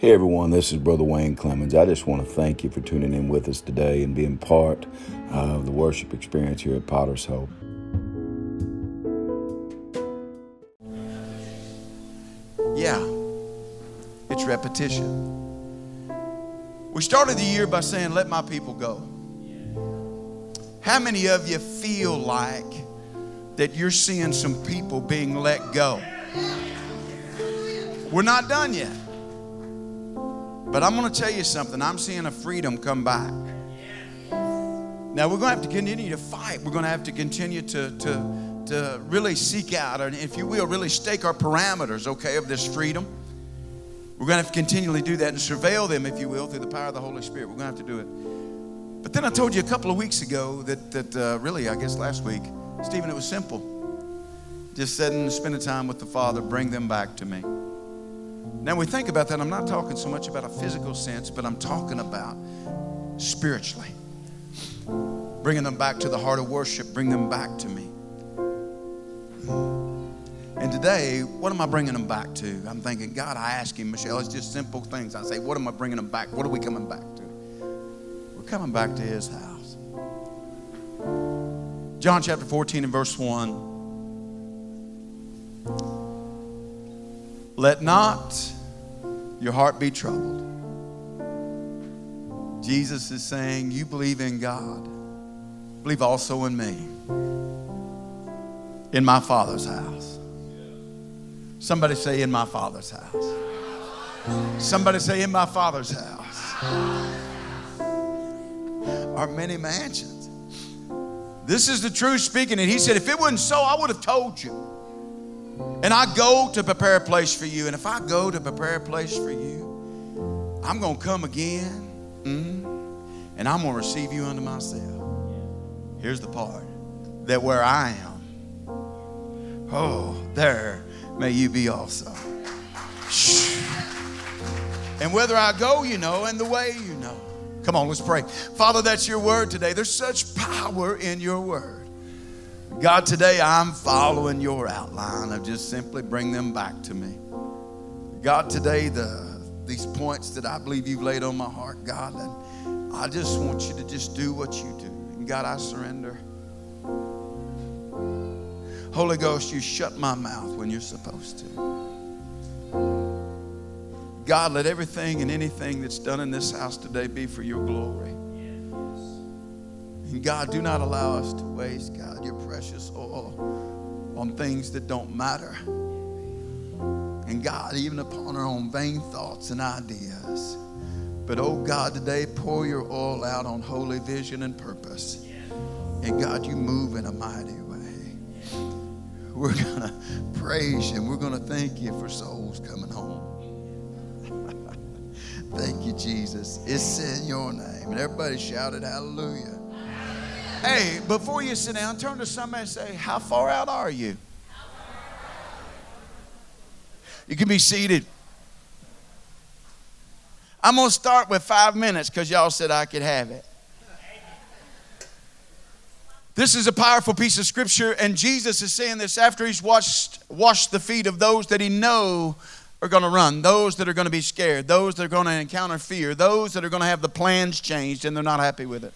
Hey everyone, this is Brother Wayne Clemons. I just want to thank you for tuning in with us today and being part of the worship experience here at Potter's Hope. Yeah, it's repetition. We started the year by saying, Let my people go. How many of you feel like that you're seeing some people being let go? We're not done yet. But I'm going to tell you something. I'm seeing a freedom come back. Now, we're going to have to continue to fight. We're going to have to continue to, to, to really seek out, and if you will, really stake our parameters, okay, of this freedom. We're going to have to continually do that and surveil them, if you will, through the power of the Holy Spirit. We're going to have to do it. But then I told you a couple of weeks ago that, that uh, really, I guess last week, Stephen, it was simple. Just sitting and spending time with the Father, bring them back to me. Now, we think about that. I'm not talking so much about a physical sense, but I'm talking about spiritually. Bringing them back to the heart of worship, bring them back to me. And today, what am I bringing them back to? I'm thinking, God, I ask Him, Michelle, it's just simple things. I say, what am I bringing them back? What are we coming back to? We're coming back to His house. John chapter 14 and verse 1. Let not your heart be troubled. Jesus is saying, You believe in God, believe also in me, in my Father's house. Somebody say, In my Father's house. Somebody say, In my Father's house. Are many mansions. This is the truth speaking. And he said, If it wasn't so, I would have told you. And I go to prepare a place for you. And if I go to prepare a place for you, I'm going to come again mm, and I'm going to receive you unto myself. Here's the part that where I am, oh, there may you be also. And whether I go, you know, and the way, you know. Come on, let's pray. Father, that's your word today. There's such power in your word. God, today I'm following your outline of just simply bring them back to me. God, today the these points that I believe you've laid on my heart, God, and I just want you to just do what you do. And God, I surrender. Holy Ghost, you shut my mouth when you're supposed to. God, let everything and anything that's done in this house today be for your glory. And God, do not allow us to waste, God, your precious oil on things that don't matter. And God, even upon our own vain thoughts and ideas. But oh God, today pour your oil out on holy vision and purpose. And God, you move in a mighty way. We're going to praise you and we're going to thank you for souls coming home. thank you, Jesus. It's in your name. And everybody shouted hallelujah. Hey, before you sit down, turn to somebody and say, How far out are you? You can be seated. I'm going to start with five minutes because y'all said I could have it. This is a powerful piece of scripture, and Jesus is saying this after he's washed, washed the feet of those that he know are going to run, those that are going to be scared, those that are going to encounter fear, those that are going to have the plans changed and they're not happy with it.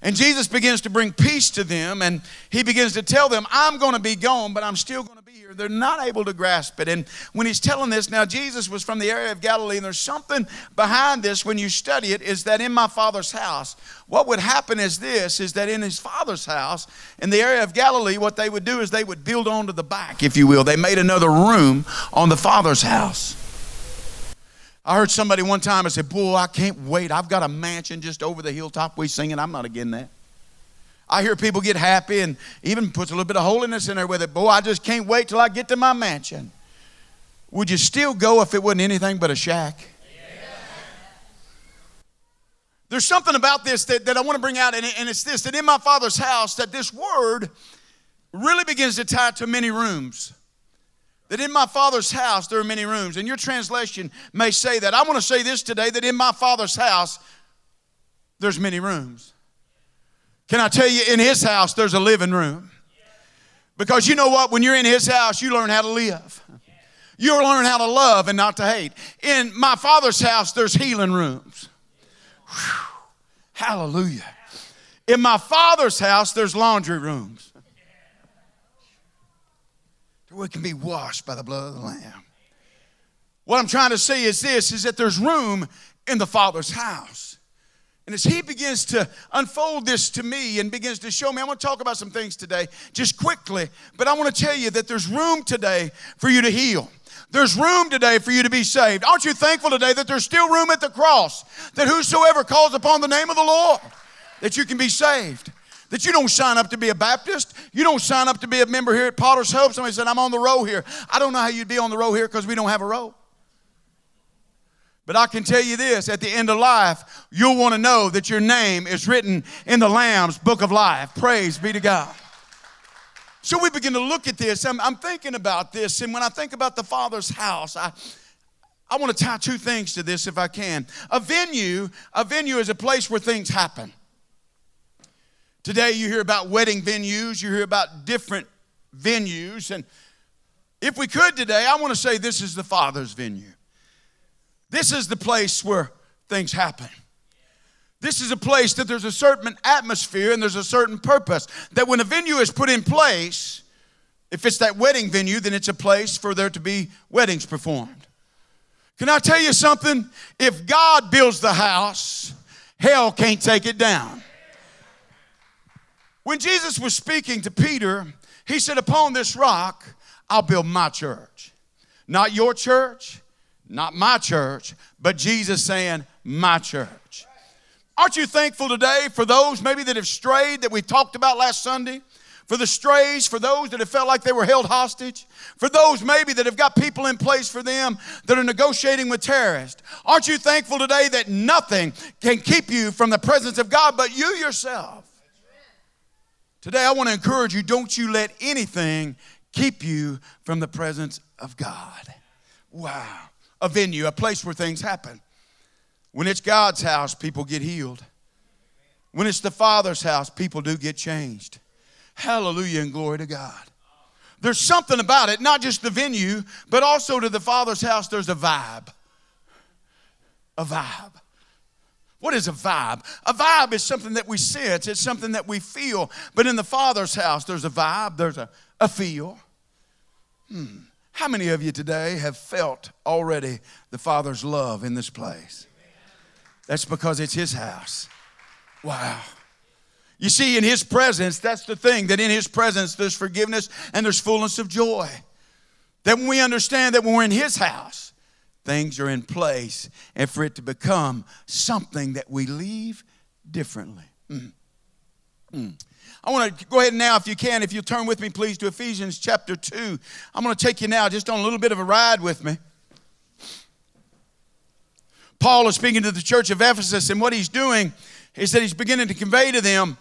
And Jesus begins to bring peace to them, and he begins to tell them, I'm going to be gone, but I'm still going to be here. They're not able to grasp it. And when he's telling this, now Jesus was from the area of Galilee, and there's something behind this when you study it, is that in my Father's house, what would happen is this, is that in his Father's house, in the area of Galilee, what they would do is they would build onto the back, if you will. They made another room on the Father's house. I heard somebody one time I said, Boy, I can't wait. I've got a mansion just over the hilltop. We singing. I'm not again that. I hear people get happy and even puts a little bit of holiness in there with it. Boy, I just can't wait till I get to my mansion. Would you still go if it wasn't anything but a shack? There's something about this that, that I want to bring out, and, and it's this that in my father's house, that this word really begins to tie to many rooms. That in my father's house there are many rooms. And your translation may say that. I want to say this today that in my father's house there's many rooms. Can I tell you, in his house there's a living room? Because you know what? When you're in his house, you learn how to live. You'll learn how to love and not to hate. In my father's house, there's healing rooms. Whew. Hallelujah. In my father's house, there's laundry rooms. We can be washed by the blood of the Lamb. What I'm trying to say is this is that there's room in the Father's house. And as he begins to unfold this to me and begins to show me, I want to talk about some things today, just quickly, but I want to tell you that there's room today for you to heal. There's room today for you to be saved. Aren't you thankful today that there's still room at the cross? That whosoever calls upon the name of the Lord, that you can be saved. That you don't sign up to be a Baptist. You don't sign up to be a member here at Potter's Hope. Somebody said, I'm on the row here. I don't know how you'd be on the row here because we don't have a row. But I can tell you this at the end of life, you'll want to know that your name is written in the Lamb's book of life. Praise be to God. So we begin to look at this. I'm, I'm thinking about this, and when I think about the Father's house, I, I want to tie two things to this if I can. A venue, a venue is a place where things happen. Today you hear about wedding venues, you hear about different venues, and if we could today, I want to say this is the Father's venue. This is the place where things happen. This is a place that there's a certain atmosphere and there's a certain purpose. That when a venue is put in place, if it's that wedding venue, then it's a place for there to be weddings performed. Can I tell you something? If God builds the house, hell can't take it down. When Jesus was speaking to Peter, he said, Upon this rock, I'll build my church. Not your church, not my church, but Jesus saying, My church. Aren't you thankful today for those maybe that have strayed that we talked about last Sunday? For the strays, for those that have felt like they were held hostage, for those maybe that have got people in place for them that are negotiating with terrorists. Aren't you thankful today that nothing can keep you from the presence of God but you yourself? Today, I want to encourage you don't you let anything keep you from the presence of God. Wow a venue, a place where things happen. When it's God's house, people get healed. When it's the Father's house, people do get changed. Hallelujah and glory to God. There's something about it, not just the venue, but also to the Father's house, there's a vibe. A vibe. What is a vibe? A vibe is something that we sense, it's something that we feel. But in the Father's house, there's a vibe, there's a, a feel. Hmm. How many of you today have felt already the Father's love in this place? That's because it's His house. Wow. You see, in His presence, that's the thing, that in His presence there's forgiveness and there's fullness of joy. That when we understand that when we're in His house, things are in place, and for it to become something that we leave differently. Mm. Mm. I want to go ahead now, if you can, if you turn with me, please, to Ephesians chapter 2. I'm going to take you now just on a little bit of a ride with me. Paul is speaking to the church of Ephesus, and what he's doing is that he's beginning to convey to them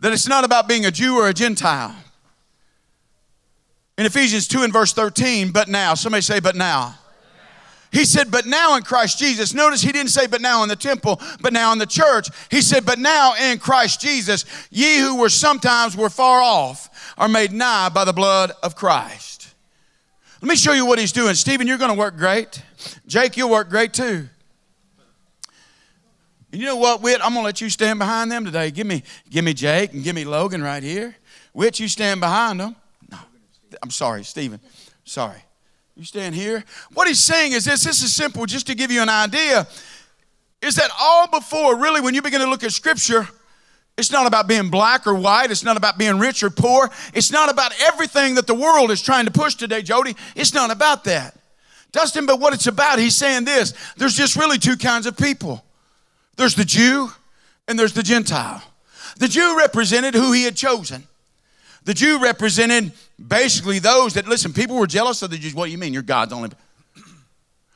that it's not about being a Jew or a Gentile. In Ephesians 2 and verse 13, but now, somebody say, but now. He said, but now in Christ Jesus. Notice he didn't say, but now in the temple, but now in the church. He said, but now in Christ Jesus, ye who were sometimes were far off are made nigh by the blood of Christ. Let me show you what he's doing. Stephen, you're going to work great. Jake, you'll work great too. And you know what, Whit? I'm going to let you stand behind them today. Give me, give me Jake and give me Logan right here. Whit, you stand behind them. No, I'm sorry, Stephen. Sorry. You stand here. What he's saying is this this is simple, just to give you an idea, is that all before, really, when you begin to look at Scripture, it's not about being black or white. It's not about being rich or poor. It's not about everything that the world is trying to push today, Jody. It's not about that. Dustin, but what it's about, he's saying this there's just really two kinds of people there's the Jew and there's the Gentile. The Jew represented who he had chosen. The Jew represented basically those that, listen, people were jealous of the Jews. What do you mean? You're God's only.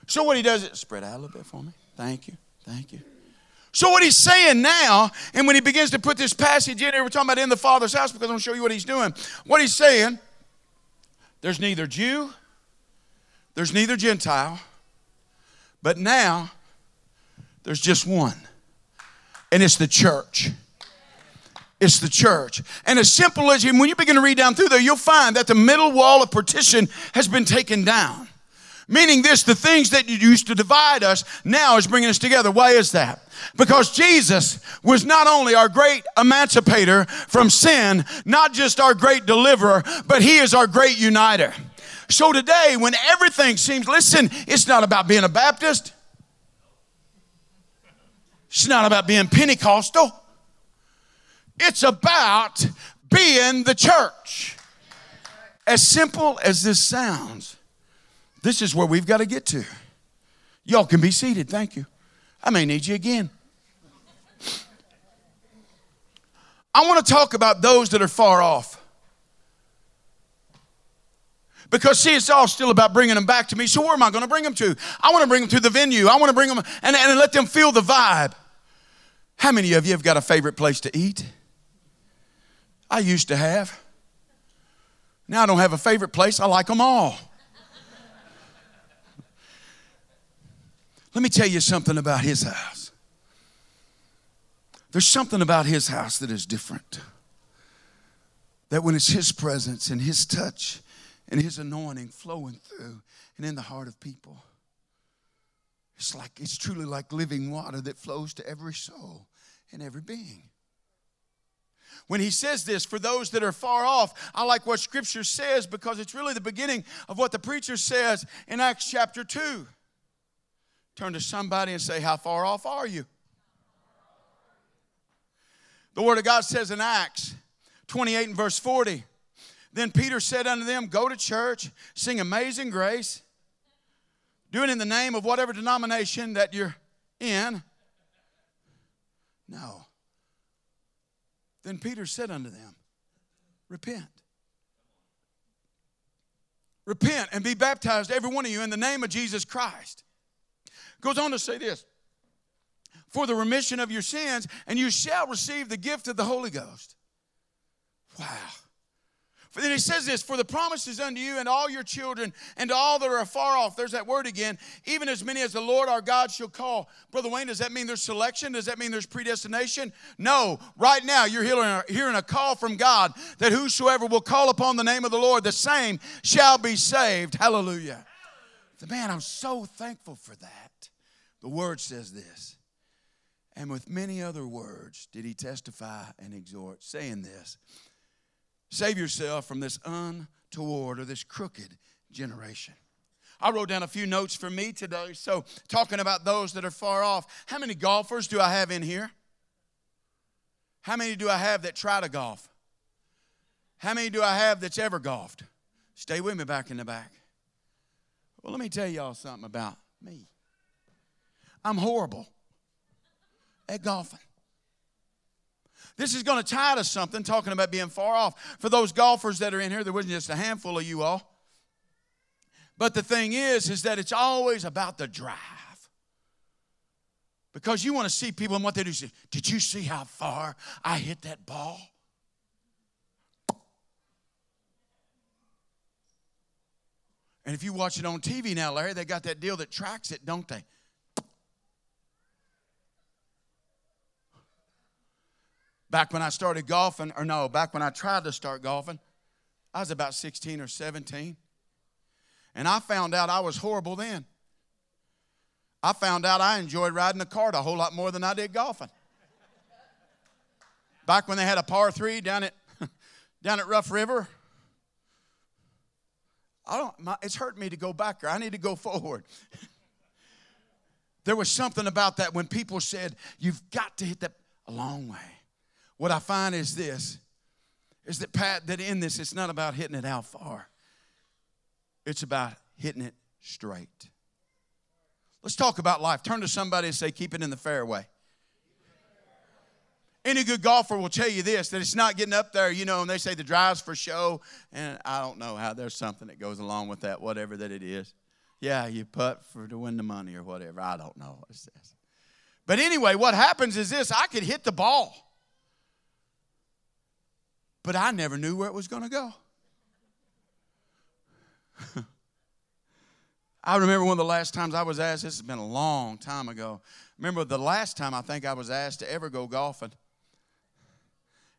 So what he does is spread out a little bit for me. Thank you. Thank you. So what he's saying now, and when he begins to put this passage in here, we're talking about in the Father's house because I'm going to show you what he's doing. What he's saying, there's neither Jew, there's neither Gentile, but now there's just one, and it's the church. It's the church. And as simple as when you begin to read down through there, you'll find that the middle wall of partition has been taken down. Meaning this, the things that used to divide us now is bringing us together. Why is that? Because Jesus was not only our great emancipator from sin, not just our great deliverer, but he is our great uniter. So today, when everything seems, listen, it's not about being a Baptist. It's not about being Pentecostal. It's about being the church. As simple as this sounds, this is where we've got to get to. Y'all can be seated. Thank you. I may need you again. I want to talk about those that are far off. Because, see, it's all still about bringing them back to me. So, where am I going to bring them to? I want to bring them to the venue. I want to bring them and, and let them feel the vibe. How many of you have got a favorite place to eat? I used to have. Now I don't have a favorite place, I like them all. Let me tell you something about his house. There's something about his house that is different. That when it's his presence and his touch and his anointing flowing through and in the heart of people, it's like it's truly like living water that flows to every soul and every being. When he says this, for those that are far off, I like what scripture says because it's really the beginning of what the preacher says in Acts chapter 2. Turn to somebody and say, How far off are you? The Word of God says in Acts 28 and verse 40 Then Peter said unto them, Go to church, sing Amazing Grace, do it in the name of whatever denomination that you're in. No. Then Peter said unto them, Repent. Repent and be baptized, every one of you, in the name of Jesus Christ. Goes on to say this for the remission of your sins, and you shall receive the gift of the Holy Ghost. Wow. Then he says this For the promises unto you and all your children and all that are afar off. There's that word again. Even as many as the Lord our God shall call. Brother Wayne, does that mean there's selection? Does that mean there's predestination? No. Right now, you're hearing a call from God that whosoever will call upon the name of the Lord, the same shall be saved. Hallelujah. Man, I'm so thankful for that. The word says this. And with many other words did he testify and exhort, saying this Save yourself from this untoward or this crooked generation. I wrote down a few notes for me today. So, talking about those that are far off, how many golfers do I have in here? How many do I have that try to golf? How many do I have that's ever golfed? Stay with me back in the back. Well, let me tell y'all something about me. I'm horrible at golfing. This is going to tie to something, talking about being far off. For those golfers that are in here, there wasn't just a handful of you all. But the thing is, is that it's always about the drive. Because you want to see people and what they do. Say, Did you see how far I hit that ball? And if you watch it on TV now, Larry, they got that deal that tracks it, don't they? Back when I started golfing, or no, back when I tried to start golfing, I was about 16 or 17. And I found out I was horrible then. I found out I enjoyed riding a cart a whole lot more than I did golfing. Back when they had a par three down at down at Rough River, I don't. My, it's hurt me to go back there. I need to go forward. there was something about that when people said, "You've got to hit that a long way." What I find is this is that Pat, that in this, it's not about hitting it out far. It's about hitting it straight. Let's talk about life. Turn to somebody and say, keep it in the fairway. Any good golfer will tell you this that it's not getting up there, you know, and they say the drive's for show. And I don't know how there's something that goes along with that, whatever that it is. Yeah, you putt for to win the money or whatever. I don't know what it says. But anyway, what happens is this I could hit the ball but I never knew where it was going to go. I remember one of the last times I was asked, this has been a long time ago. Remember the last time I think I was asked to ever go golfing.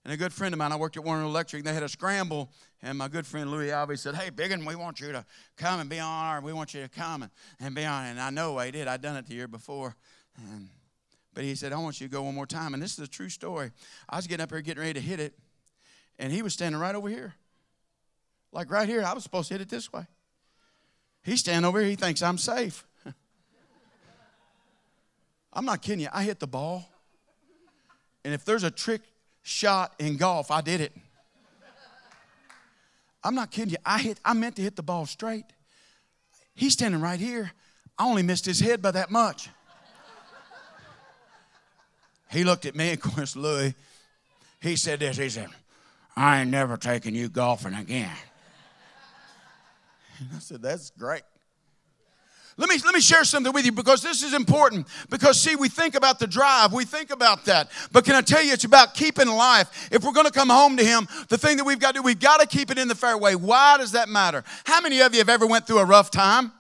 And a good friend of mine, I worked at Warner Electric, and they had a scramble, and my good friend Louis Alvey said, Hey, Biggin, we want you to come and be on our, we want you to come and, and be on. And I know I did. I'd done it the year before. And, but he said, I want you to go one more time. And this is a true story. I was getting up here getting ready to hit it, and he was standing right over here. Like right here. I was supposed to hit it this way. He's standing over here. He thinks I'm safe. I'm not kidding you. I hit the ball. And if there's a trick shot in golf, I did it. I'm not kidding you. I hit I meant to hit the ball straight. He's standing right here. I only missed his head by that much. He looked at me, of course, Louis. He said this. He said, I ain't never taking you golfing again. And I said, That's great. Let me, let me share something with you because this is important. Because, see, we think about the drive, we think about that. But can I tell you, it's about keeping life. If we're going to come home to Him, the thing that we've got to do, we've got to keep it in the fairway. Why does that matter? How many of you have ever went through a rough time?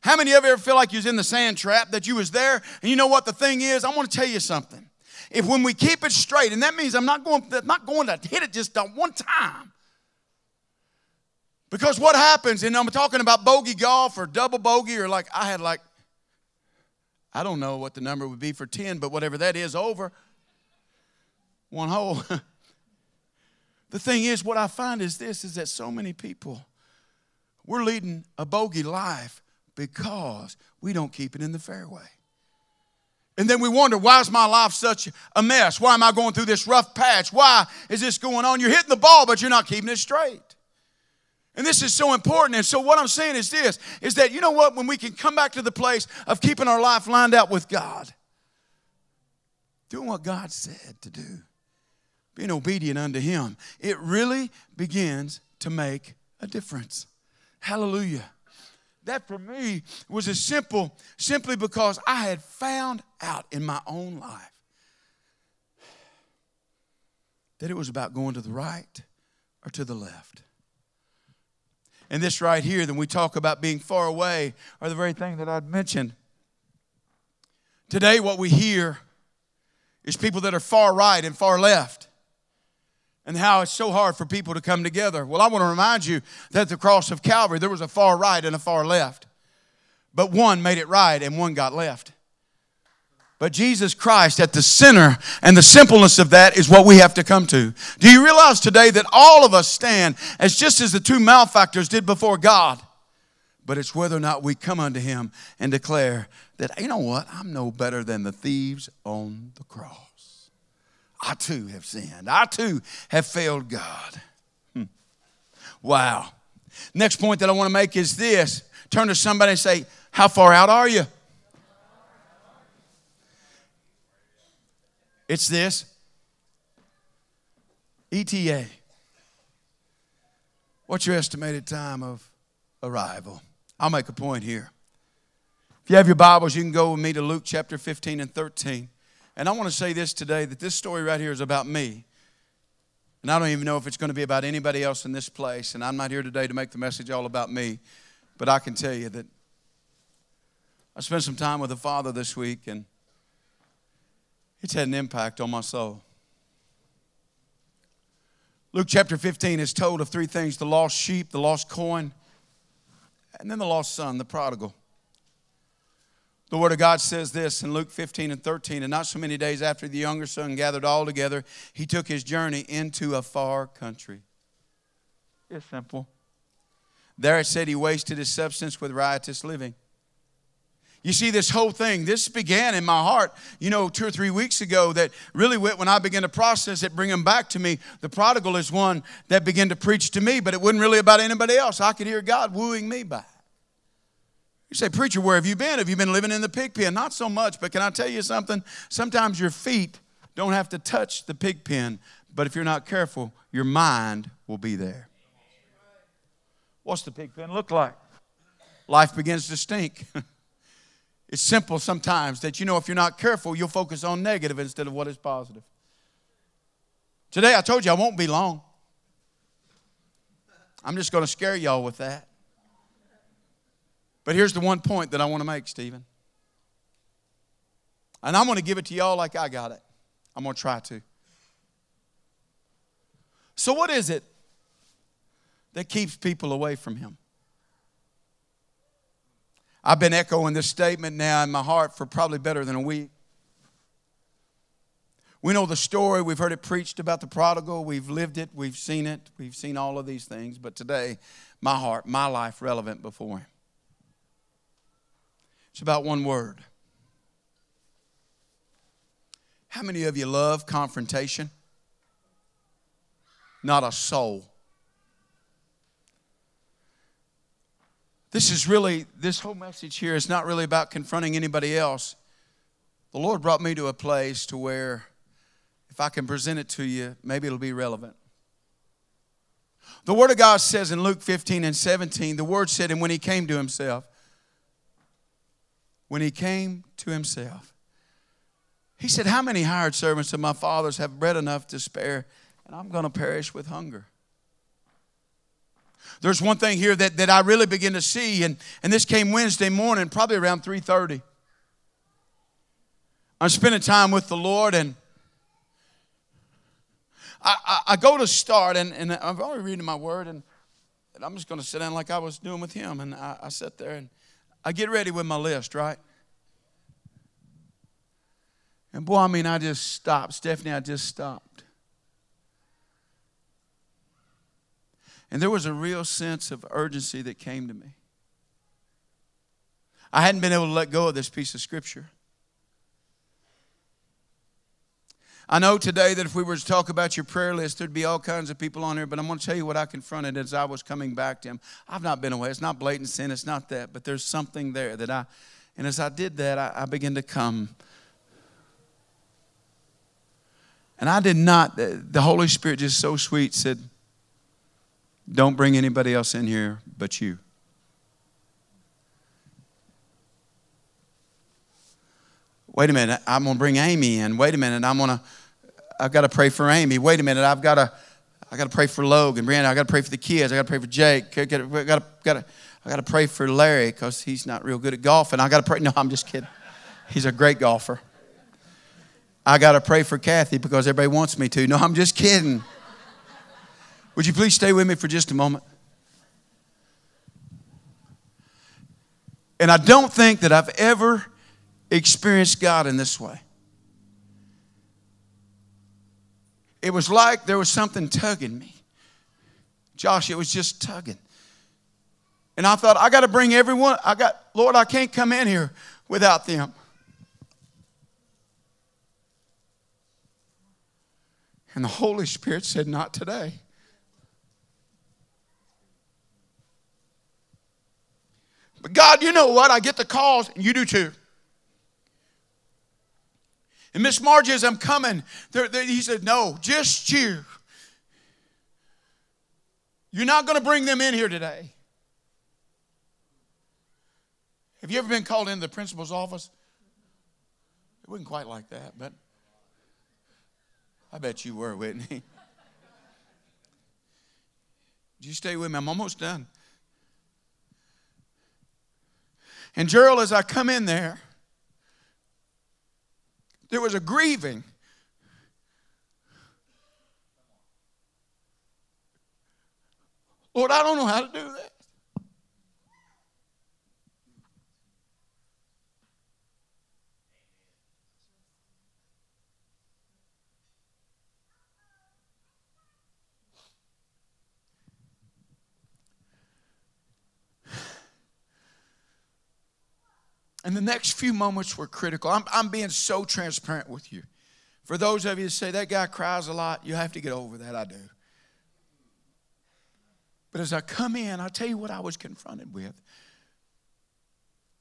How many of you ever feel like you was in the sand trap, that you was there? And you know what the thing is? I want to tell you something. If when we keep it straight, and that means I'm not going, not going to hit it just one time. Because what happens, and I'm talking about bogey golf or double bogey, or like I had like, I don't know what the number would be for 10, but whatever that is over one hole. the thing is, what I find is this is that so many people, we're leading a bogey life because we don't keep it in the fairway. And then we wonder, why is my life such a mess? Why am I going through this rough patch? Why is this going on? You're hitting the ball, but you're not keeping it straight. And this is so important. And so what I'm saying is this is that you know what when we can come back to the place of keeping our life lined up with God. Doing what God said to do. Being obedient unto him. It really begins to make a difference. Hallelujah. That for me was as simple simply because I had found out in my own life that it was about going to the right or to the left. And this right here, then we talk about being far away, are the very thing that I'd mentioned. Today, what we hear is people that are far right and far left, and how it's so hard for people to come together. Well, I want to remind you that at the cross of Calvary, there was a far right and a far left, but one made it right and one got left. But Jesus Christ at the center and the simpleness of that is what we have to come to. Do you realize today that all of us stand as just as the two malefactors did before God? But it's whether or not we come unto Him and declare that, you know what, I'm no better than the thieves on the cross. I too have sinned. I too have failed God. Hmm. Wow. Next point that I want to make is this turn to somebody and say, How far out are you? It's this ETA. What's your estimated time of arrival? I'll make a point here. If you have your Bibles, you can go with me to Luke chapter 15 and 13. And I want to say this today that this story right here is about me. And I don't even know if it's going to be about anybody else in this place. And I'm not here today to make the message all about me. But I can tell you that I spent some time with the Father this week and it's had an impact on my soul. Luke chapter 15 is told of three things the lost sheep, the lost coin, and then the lost son, the prodigal. The Word of God says this in Luke 15 and 13. And not so many days after the younger son gathered all together, he took his journey into a far country. It's simple. There it said he wasted his substance with riotous living. You see, this whole thing, this began in my heart, you know, two or three weeks ago. That really, when I began to process it, bring him back to me. The prodigal is one that began to preach to me, but it wasn't really about anybody else. I could hear God wooing me back. You say, Preacher, where have you been? Have you been living in the pig pen? Not so much, but can I tell you something? Sometimes your feet don't have to touch the pig pen, but if you're not careful, your mind will be there. What's the pig pen look like? Life begins to stink. It's simple sometimes that you know if you're not careful, you'll focus on negative instead of what is positive. Today, I told you I won't be long. I'm just going to scare y'all with that. But here's the one point that I want to make, Stephen. And I'm going to give it to y'all like I got it. I'm going to try to. So, what is it that keeps people away from Him? I've been echoing this statement now in my heart for probably better than a week. We know the story, we've heard it preached about the prodigal, we've lived it, we've seen it, we've seen all of these things, but today, my heart, my life relevant before Him. It's about one word. How many of you love confrontation? Not a soul. This is really, this whole message here is not really about confronting anybody else. The Lord brought me to a place to where if I can present it to you, maybe it'll be relevant. The Word of God says in Luke 15 and 17, the Word said, and when he came to himself, when he came to himself, he said, How many hired servants of my father's have bread enough to spare, and I'm going to perish with hunger? There's one thing here that, that I really begin to see, and, and this came Wednesday morning, probably around 3:30. I'm spending time with the Lord, and I, I, I go to start, and, and I'm already reading my word, and, and I'm just going to sit down like I was doing with him. And I, I sit there, and I get ready with my list, right? And boy, I mean, I just stopped. Stephanie, I just stopped. And there was a real sense of urgency that came to me. I hadn't been able to let go of this piece of scripture. I know today that if we were to talk about your prayer list, there'd be all kinds of people on here, but I'm going to tell you what I confronted as I was coming back to Him. I've not been away. It's not blatant sin, it's not that, but there's something there that I, and as I did that, I, I began to come. And I did not, the Holy Spirit just so sweet said, Don't bring anybody else in here but you. Wait a minute, I'm going to bring Amy in. Wait a minute, I'm going to I've got to pray for Amy. Wait a minute, I've got to, I got to pray for Logan, Brianna. I got to pray for the kids. I got to pray for Jake. I got to, got to, I got to pray for Larry because he's not real good at golfing. I got to pray. No, I'm just kidding. He's a great golfer. I got to pray for Kathy because everybody wants me to. No, I'm just kidding. Would you please stay with me for just a moment? And I don't think that I've ever experienced God in this way. It was like there was something tugging me. Josh, it was just tugging. And I thought, I got to bring everyone. I got, Lord, I can't come in here without them. And the Holy Spirit said, Not today. But God, you know what? I get the calls, and you do too. And Miss Margie, as I'm coming, they're, they're, he said, No, just you. You're not going to bring them in here today. Have you ever been called into the principal's office? It wasn't quite like that, but I bet you were, Whitney. you stay with me? I'm almost done. And Gerald, as I come in there, there was a grieving. Lord, I don't know how to do that. And the next few moments were critical. I'm, I'm being so transparent with you. For those of you who say that guy cries a lot, you have to get over that. I do. But as I come in, I'll tell you what I was confronted with.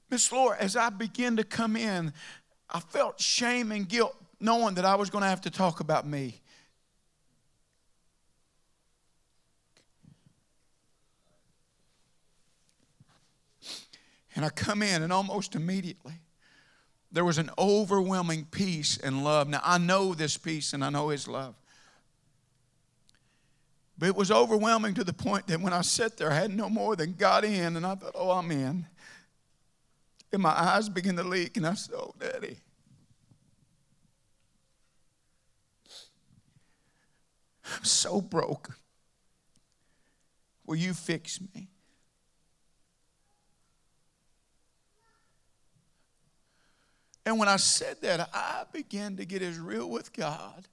Miss Laura, as I began to come in, I felt shame and guilt knowing that I was going to have to talk about me. And I come in, and almost immediately, there was an overwhelming peace and love. Now, I know this peace and I know His love. But it was overwhelming to the point that when I sat there, I had no more than got in, and I thought, oh, I'm in. And my eyes began to leak, and I said, oh, Daddy. I'm so broke. Will you fix me? And when I said that, I began to get as real with God,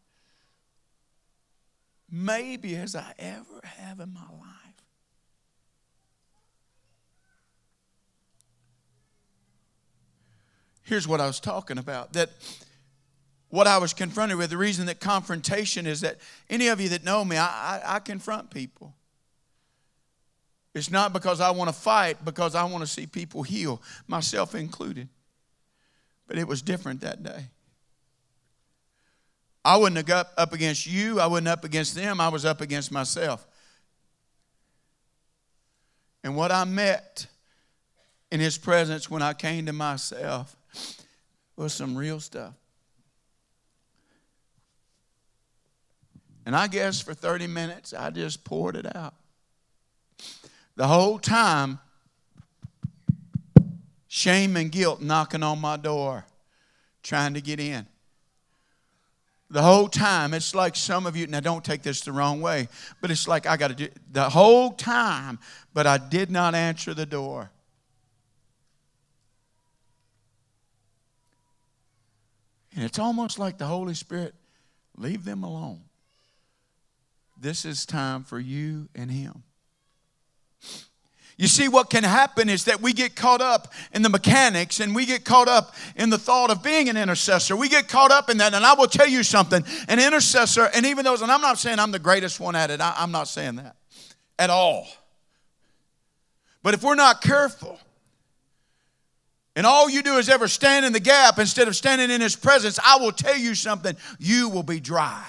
maybe as I ever have in my life. Here's what I was talking about that what I was confronted with, the reason that confrontation is that any of you that know me, I, I, I confront people. It's not because I want to fight, because I want to see people heal, myself included. But it was different that day. I wasn't up, up against you, I wasn't up against them, I was up against myself. And what I met in his presence when I came to myself was some real stuff. And I guess for 30 minutes, I just poured it out. The whole time, shame and guilt knocking on my door, trying to get in. The whole time, it's like some of you, now don't take this the wrong way, but it's like I got to do the whole time, but I did not answer the door. And it's almost like the Holy Spirit, leave them alone. This is time for you and Him. You see, what can happen is that we get caught up in the mechanics and we get caught up in the thought of being an intercessor. We get caught up in that. And I will tell you something an intercessor, and even those, and I'm not saying I'm the greatest one at it, I, I'm not saying that at all. But if we're not careful, and all you do is ever stand in the gap instead of standing in His presence, I will tell you something, you will be dry.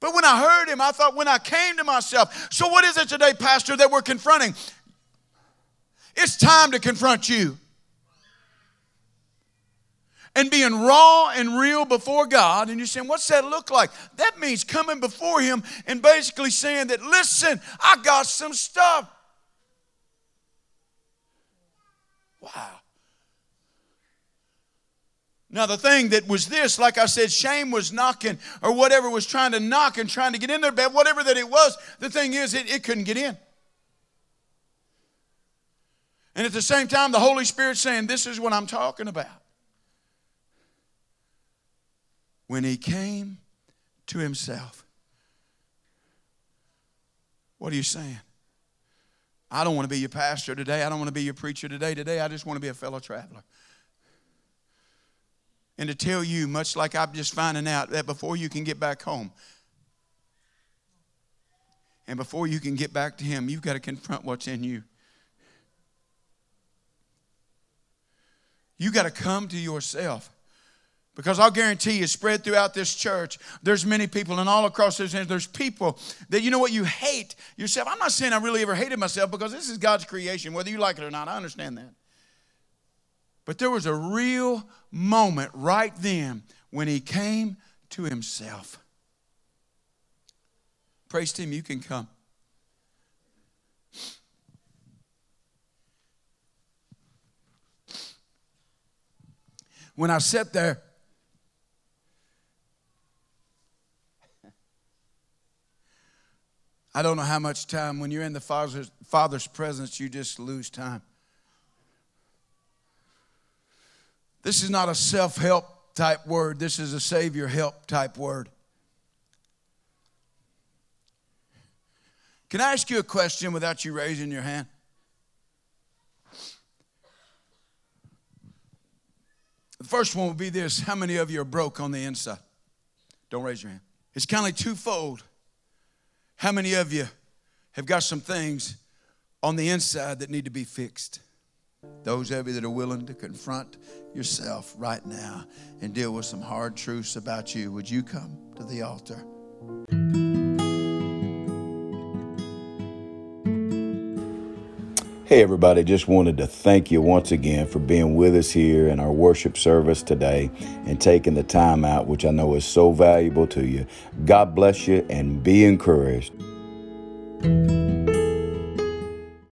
But when I heard him, I thought, when I came to myself, so what is it today, Pastor, that we're confronting? It's time to confront you. And being raw and real before God, and you're saying, what's that look like? That means coming before Him and basically saying that, listen, I got some stuff. Wow. Now, the thing that was this, like I said, shame was knocking, or whatever was trying to knock and trying to get in there, but whatever that it was, the thing is, it, it couldn't get in. And at the same time, the Holy Spirit saying, This is what I'm talking about. When he came to himself, what are you saying? I don't want to be your pastor today. I don't want to be your preacher today. Today, I just want to be a fellow traveler and to tell you, much like I'm just finding out, that before you can get back home and before you can get back to Him, you've got to confront what's in you. You've got to come to yourself. Because I'll guarantee you, spread throughout this church, there's many people, and all across this, there's people that you know what you hate yourself. I'm not saying I really ever hated myself because this is God's creation, whether you like it or not. I understand that. But there was a real moment right then when he came to himself. Praise Team, you can come. When I sat there, I don't know how much time, when you're in the Father's, Father's presence, you just lose time. This is not a self help type word, this is a Savior help type word. Can I ask you a question without you raising your hand? The first one would be this How many of you are broke on the inside? Don't raise your hand. It's kind of like twofold. How many of you have got some things on the inside that need to be fixed? Those of you that are willing to confront yourself right now and deal with some hard truths about you, would you come to the altar? Hey, everybody, just wanted to thank you once again for being with us here in our worship service today and taking the time out, which I know is so valuable to you. God bless you and be encouraged.